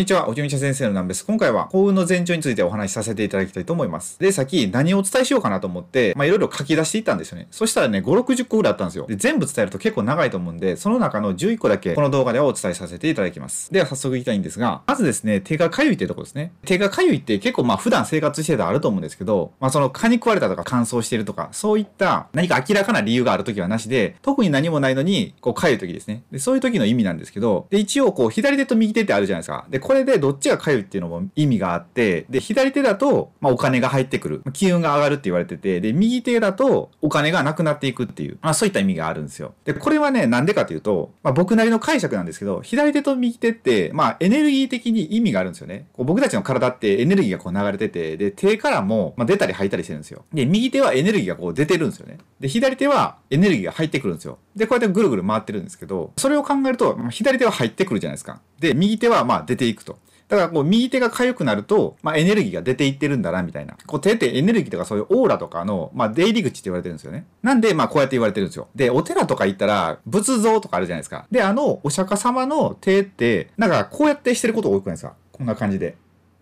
んにちは、おじみちゃ先生の南です。今回は幸運の前兆についてお話しさせていただきたいと思います。で、さっき何をお伝えしようかなと思って、まあいろいろ書き出していったんですよね。そしたらね、5、60個ぐらいあったんですよ。で、全部伝えると結構長いと思うんで、その中の11個だけこの動画ではお伝えさせていただきます。では早速いきたいんですが、まずですね、手が痒いってとこですね。手が痒いって結構まあ普段生活してたらあると思うんですけど、まあその蚊に食われたとか乾燥してるとか、そういった何か明らかな理由があるときはなしで、特に何もないのに、こう痒いときですね。で、そういう時の意味なんですけど、で、一応こう左手と右手ってあるじゃないですか。で、これでどっちが痒いっていうのも意味があって、で、左手だと、まあ、お金が入ってくる。機運が上がるって言われてて、で、右手だと、お金がなくなっていくっていう、まあ、そういった意味があるんですよ。で、これはね、なんでかというと、まあ、僕なりの解釈なんですけど、左手と右手って、まあ、エネルギー的に意味があるんですよね。こう僕たちの体ってエネルギーがこう流れてて、で、手からも、まあ、出たり入ったりしてるんですよ。で、右手はエネルギーがこう出てるんですよね。で、左手はエネルギーが入ってくるんですよ。で、こうやってぐるぐる回ってるんですけど、それを考えると、左手は入ってくるじゃないですか。で、右手はまあ出ていくと。だからこう右手が痒くなると、まあ、エネルギーが出ていってるんだなみたいな。こう手ってエネルギーとかそういうオーラとかの、まあ、出入り口って言われてるんですよね。なんでまあこうやって言われてるんですよ。で、お寺とか行ったら仏像とかあるじゃないですか。で、あのお釈迦様の手って、なんかこうやってしてること多くないですか？こんな感じで。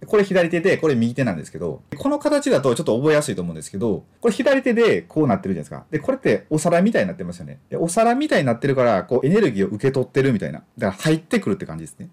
これ左手で、これ右手なんですけど、この形だとちょっと覚えやすいと思うんですけど、これ左手でこうなってるじゃないですか。で、これってお皿みたいになってますよね。で、お皿みたいになってるから、こうエネルギーを受け取ってるみたいな。だから入ってくるって感じですね。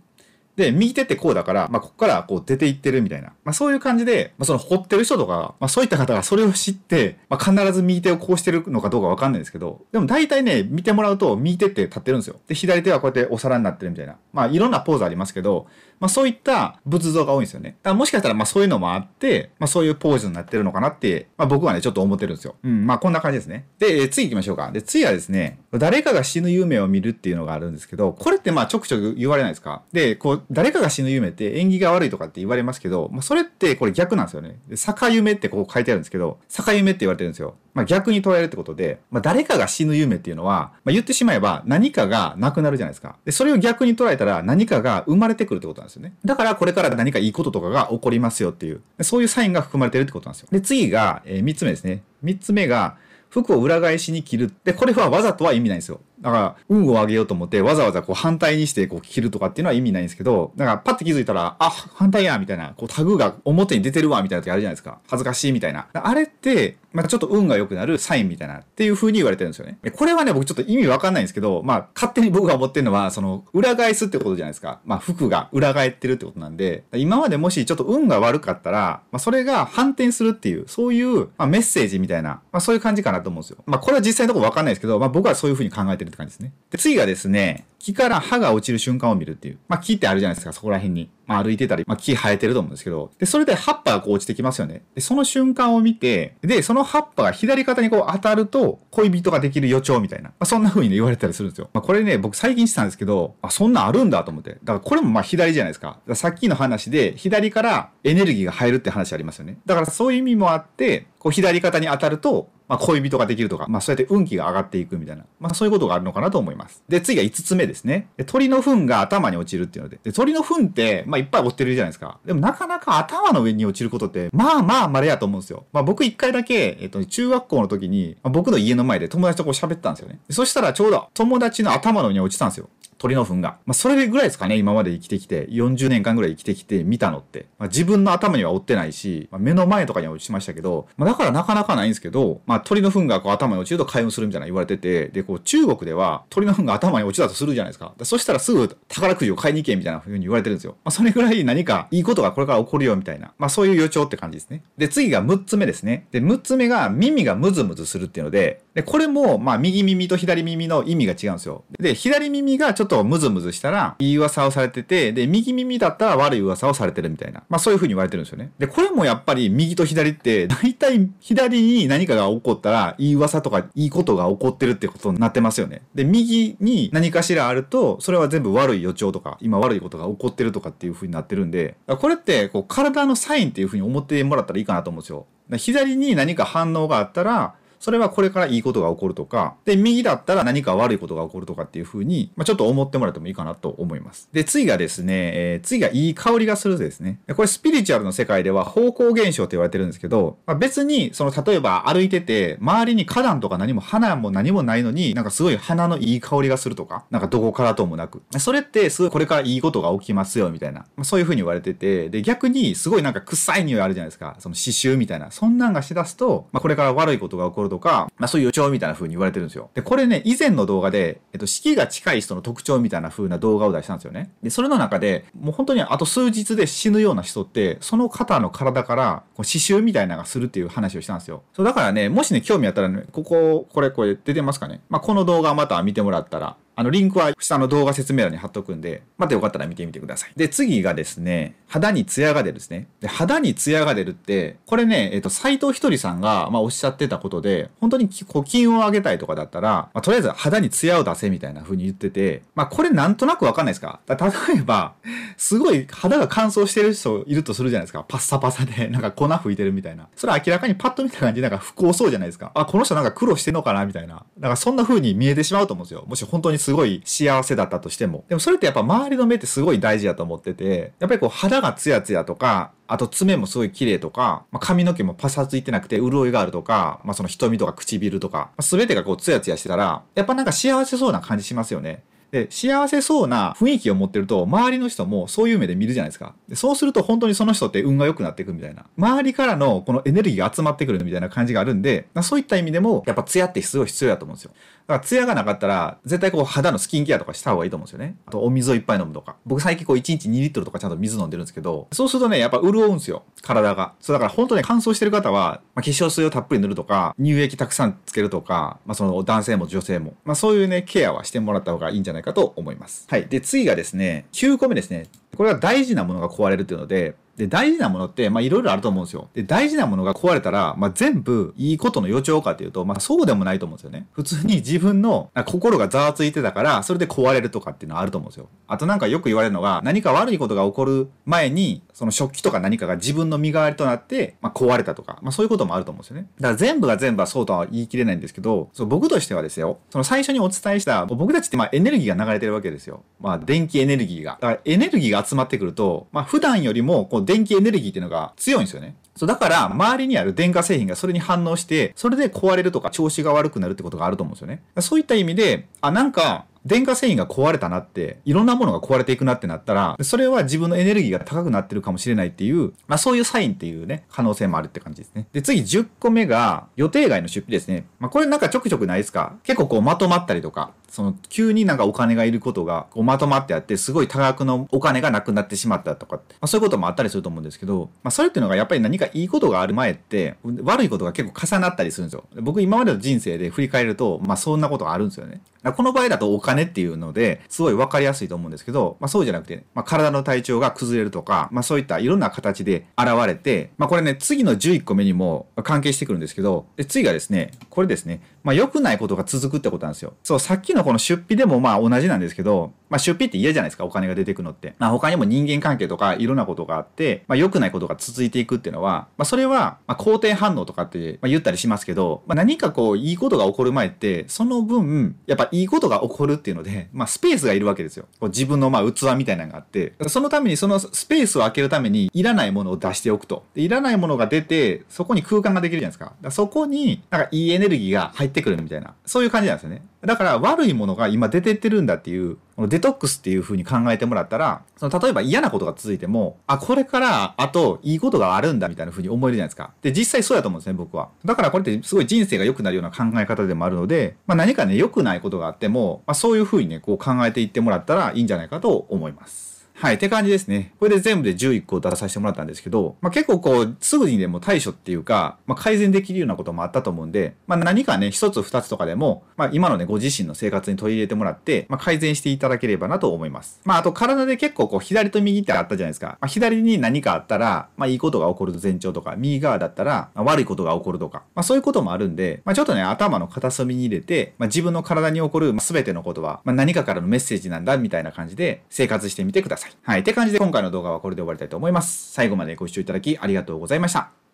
で、右手ってこうだから、まあ、ここからこう出ていってるみたいな。まあ、そういう感じで、まあ、その掘ってる人とか、まあ、そういった方がそれを知って、まあ、必ず右手をこうしてるのかどうかわかんないんですけど、でも大体ね、見てもらうと右手って立ってるんですよ。で、左手はこうやってお皿になってるみたいな。まあ、いろんなポーズありますけど、まあ、そういった仏像が多いんですよね。だもしかしたら、まあ、そういうのもあって、まあ、そういうポーズになってるのかなって、まあ、僕はね、ちょっと思ってるんですよ。うん、まあ、こんな感じですね。で、え次行きましょうか。で、次はですね、誰かが死ぬ夢を見るっていうのがあるんですけど、これってまあ、ちょくちょく言われないですか？で、こう、誰かが死ぬ夢って縁起が悪いとかって言われますけど、まあ、それってこれ逆なんですよね。で、逆夢ってこう書いてあるんですけど、逆夢って言われてるんですよ。まあ、逆に捉えるってことで、まあ、誰かが死ぬ夢っていうのは、まあ、言ってしまえば何かがなくなるじゃないですか。で、それを逆に捉えたら何かが生まれてくるってことなんですよね。だからこれから何かいいこととかが起こりますよっていう、そういうサインが含まれてるってことなんですよ。で、次が、えー、3つ目ですね。3つ目が、服を裏返しに着る。で、これはわざとは意味ないんですよ。だから、運を上げようと思って、わざわざこう反対にしてこう着るとかっていうのは意味ないんですけど、だかパッて気づいたら、あ、反対やみたいな、こうタグが表に出てるわみたいな時あるじゃないですか。恥ずかしいみたいな。あれって、まあちょっと運が良くなるサインみたいなっていう風に言われてるんですよね。これはね、僕ちょっと意味わかんないんですけど、まあ勝手に僕が思ってるのは、その裏返すってことじゃないですか。まあ服が裏返ってるってことなんで、今までもしちょっと運が悪かったら、まあそれが反転するっていう、そういう、まあ、メッセージみたいな、まあそういう感じかなと思うんですよ。まあこれは実際のところわかんないですけど、まあ僕はそういう風に考えてるって感じですね。で次がですね、木から葉が落ちる瞬間を見るっていう。まあ木ってあるじゃないですか、そこら辺に。まあ歩いてたり、まあ木生えてると思うんですけど、で、それで葉っぱがこう落ちてきますよね。で、その瞬間を見て、で、その葉っぱが左肩にこう当たると恋人ができる予兆みたいな。まあそんな風に、ね、言われたりするんですよ。まあこれね、僕最近知ったんですけど、あ、そんなんあるんだと思って。だからこれもまあ左じゃないですか。だからさっきの話で左からエネルギーが入るって話ありますよね。だからそういう意味もあって、こう左肩に当たると、まあ、恋人ができるとか、まあ、そうやって運気が上がっていくみたいな、まあ、そういうことがあるのかなと思います。で、次が5つ目ですですね。で鳥の糞が頭に落ちるっていうので、で鳥の糞って、まあ、いっぱい落ってるじゃないですか。でも、なかなか頭の上に落ちることって、まあまあ稀やと思うんですよ。まあ、僕一回だけ、えっと、中学校の時に、まあ、僕の家の前で友達とこう喋ったんですよね。そしたら、ちょうど友達の頭の上に落ちたんですよ。鳥の糞が。まあ、それぐらいですかね、今まで生きてきて、40年間ぐらい生きてきて見たのって。まあ、自分の頭には追ってないし、まあ、目の前とかには落ちましたけど、まあ、だからなかなかないんですけど、まあ、鳥の糞がこう頭に落ちると開運するみたいな言われてて、で、こう中国では鳥の糞が頭に落ちたとするじゃないですか。そしたらすぐ宝くじを買いに行けみたいな風に言われてるんですよ。まあ、それぐらい何かいいことがこれから起こるよみたいな、まあ、そういう予兆って感じですね。で、次が6つ目ですね。で、6つ目が耳がムズムズするっていうので、で、これも、まあ、右耳と左耳の意味が違うんですよ。で、左耳がちょっとムズムズしたら、いい噂をされてて、で、右耳だったら悪い噂をされてるみたいな。まあ、そういう風に言われてるんですよね。で、これもやっぱり右と左って、大体左に何かが起こったら、いい噂とかいいことが起こってるってことになってますよね。で、右に何かしらあると、それは全部悪い予兆とか、今悪いことが起こってるとかっていう風になってるんで、これって、こう、体のサインっていう風に思ってもらったらいいかなと思うんですよ。左に何か反応があったら、それはこれからいいことが起こるとか、で、右だったら何か悪いことが起こるとかっていう風に、まあ、ちょっと思ってもらってもいいかなと思います。で、次がですね、えー、次がいい香りがするですね。これスピリチュアルの世界では方向現象って言われてるんですけど、まあ、別に、その、例えば歩いてて、周りに花壇とか何も花も何もないのに、なんかすごい花のいい香りがするとか、なんかどこからともなく。それってすごいこれからいいことが起きますよ、みたいな。まあ、そういう風に言われてて、で、逆にすごいなんか臭い匂いあるじゃないですか。その刺繍みたいな。そんなんがしだすと、まあ、これから悪いことが起こるととか、まあ、そういう予兆みたいな風に言われてるんですよ。で、これね、以前の動画で、えっと、式が近い人の特徴みたいな風な動画を出したんですよね。で、それの中で、もう本当にあと数日で死ぬような人って、その方の体からこう刺繍みたいなのがするっていう話をしたんですよ。そうだからね、もしね、興味あったらね、ここ、これ、これ出てますかね。まあ、この動画また見てもらったら、あの、リンクは下の動画説明欄に貼っとくんで、またよかったら見てみてください。で、次がですね、肌にツヤが出るですね。で、肌にツヤが出るって、これね、えっ、と、斎藤ひとりさんが、まあ、おっしゃってたことで、本当にこう、金運を上げたいとかだったら、まあ、とりあえず肌にツヤを出せみたいな風に言ってて、まあ、これなんとなくわかんないですか？例えば、すごい肌が乾燥してる人いるとするじゃないですか。パッサパサで、なんか粉吹いてるみたいな。それ明らかにパッと見た感じ、なんか不幸そうじゃないですか。あ、この人なんか苦労してんのかな？みたいな。だかそんな風に見えてしまうと思うんですよ。もし本当にすごい幸せだったとしても。でもそれってやっぱ周りの目ってすごい大事だと思ってて、やっぱりこう肌がツヤツヤとか、あと爪もすごい綺麗とか、まあ、髪の毛もパサついてなくて潤いがあるとか、まあ、その瞳とか唇とか、まあ、全てがこうツヤツヤしてたら、やっぱなんか幸せそうな感じしますよね。で、幸せそうな雰囲気を持ってると、周りの人もそういう目で見るじゃないですか。でそうすると本当にその人って運が良くなっていくみたいな。周りからのこのエネルギーが集まってくるみたいな感じがあるんで、そういった意味でも、やっぱツヤってすごい必要だと思うんですよ。だからツヤがなかったら、絶対こう肌のスキンケアとかした方がいいと思うんですよね。あとお水をいっぱい飲むとか。僕最近こう1日2リットルとかちゃんと水飲んでるんですけど、そうするとね、やっぱ潤うんですよ。体が。そうだから本当に乾燥してる方は、まあ、化粧水をたっぷり塗るとか、乳液たくさんつけるとか、まあその男性も女性も、まあそういうね、ケアはしてもらった方がいいんじゃないかと思います。はい。で、次がですね、9個目ですね。これは大事なものが壊れるっていうので、で、大事なものって、まあいろいろあると思うんですよ。で、大事なものが壊れたら、まあ全部いいことの予兆かっていうと、まあそうでもないと思うんですよね。普通に自分の心がざわついてたから、それで壊れるとかっていうのはあると思うんですよ。あとなんかよく言われるのが、何か悪いことが起こる前に、その食器とか何かが自分の身代わりとなって、まあ壊れたとか、まあそういうこともあると思うんですよね。だから全部が全部はそうとは言い切れないんですけど、そう僕としてはですよ、その最初にお伝えした、僕たちってまあエネルギーが流れてるわけですよ。まあ電気エネルギーが。だからエネルギーが集まってくると、まあ普段よりもこう電気エネルギーっていうのが強いんですよね。そう、だから、周りにある電化製品がそれに反応して、それで壊れるとか調子が悪くなるってことがあると思うんですよね。そういった意味で、あ、なんか、電化製品が壊れたなって、いろんなものが壊れていくなってなったら、それは自分のエネルギーが高くなってるかもしれないっていう、まあそういうサインっていうね、可能性もあるって感じですね。で、次10個目が予定外の出費ですね。まあこれなんかちょくちょくないですか？結構こうまとまったりとか、その急になんかお金がいることがこうまとまってあって、すごい多額のお金がなくなってしまったとか、まあそういうこともあったりすると思うんですけど、まあそれっていうのがやっぱり何かいいことがある前って、悪いことが結構重なったりするんですよ。僕今までの人生で振り返ると、まあそんなことがあるんですよね。この場合だとお金っていうので、すごい分かりやすいと思うんですけど、まあそうじゃなくて、まあ体の体調が崩れるとか、まあそういったいろんな形で現れて、まあこれね、次の11個目にも関係してくるんですけど、で次がですね、これですね、まあ良くないことが続くってことなんですよ。そう、さっきのこの出費でもまあ同じなんですけど、まあ出費って嫌じゃないですか、お金が出てくのって。まあ他にも人間関係とかいろんなことがあって、まあ良くないことが続いていくっていうのは、まあそれは、まあ肯定反応とかってま言ったりしますけど、まあ何かこういいことが起こる前って、その分、やっぱいいことが起こるっていうので、まあスペースがいるわけですよ。こう自分のまあ器みたいなのがあって、そのためにそのスペースを空けるためにいらないものを出しておくと。でいらないものが出て、そこに空間ができるじゃないですか。かそこになんかいいエネルギーが入ってくるみたいな。そういう感じなんですよね。だから悪いものが今出てってるんだっていう、このデトックスっていう風に考えてもらったら、その例えば嫌なことが続いても、あ、これからあといいことがあるんだみたいな風に思えるじゃないですか。で、実際そうやと思うんですね、僕は。だからこれってすごい人生が良くなるような考え方でもあるので、まあ何かね、良くないことがあっても、まあそういう風にね、こう考えていってもらったらいいんじゃないかと思います。はい、って感じですね。これで全部で11個出させてもらったんですけど、まあ、結構こう、すぐにでも対処っていうか、まあ、改善できるようなこともあったと思うんで、まあ、何かね、一つ二つとかでも、まあ、今のね、ご自身の生活に取り入れてもらって、まあ、改善していただければなと思います。まあ、あと体で結構こう、左と右ってあったじゃないですか。まあ、左に何かあったら、まあ、いいことが起こる前兆とか、右側だったら、悪いことが起こるとか、まあ、そういうこともあるんで、まあ、ちょっとね、頭の片隅に入れて、まあ、自分の体に起こるま全てのことは、まあ、何かからのメッセージなんだ、みたいな感じで生活してみてくださいさい。はい。って感じで今回の動画はこれで終わりたいと思います。最後までご視聴いただきありがとうございました。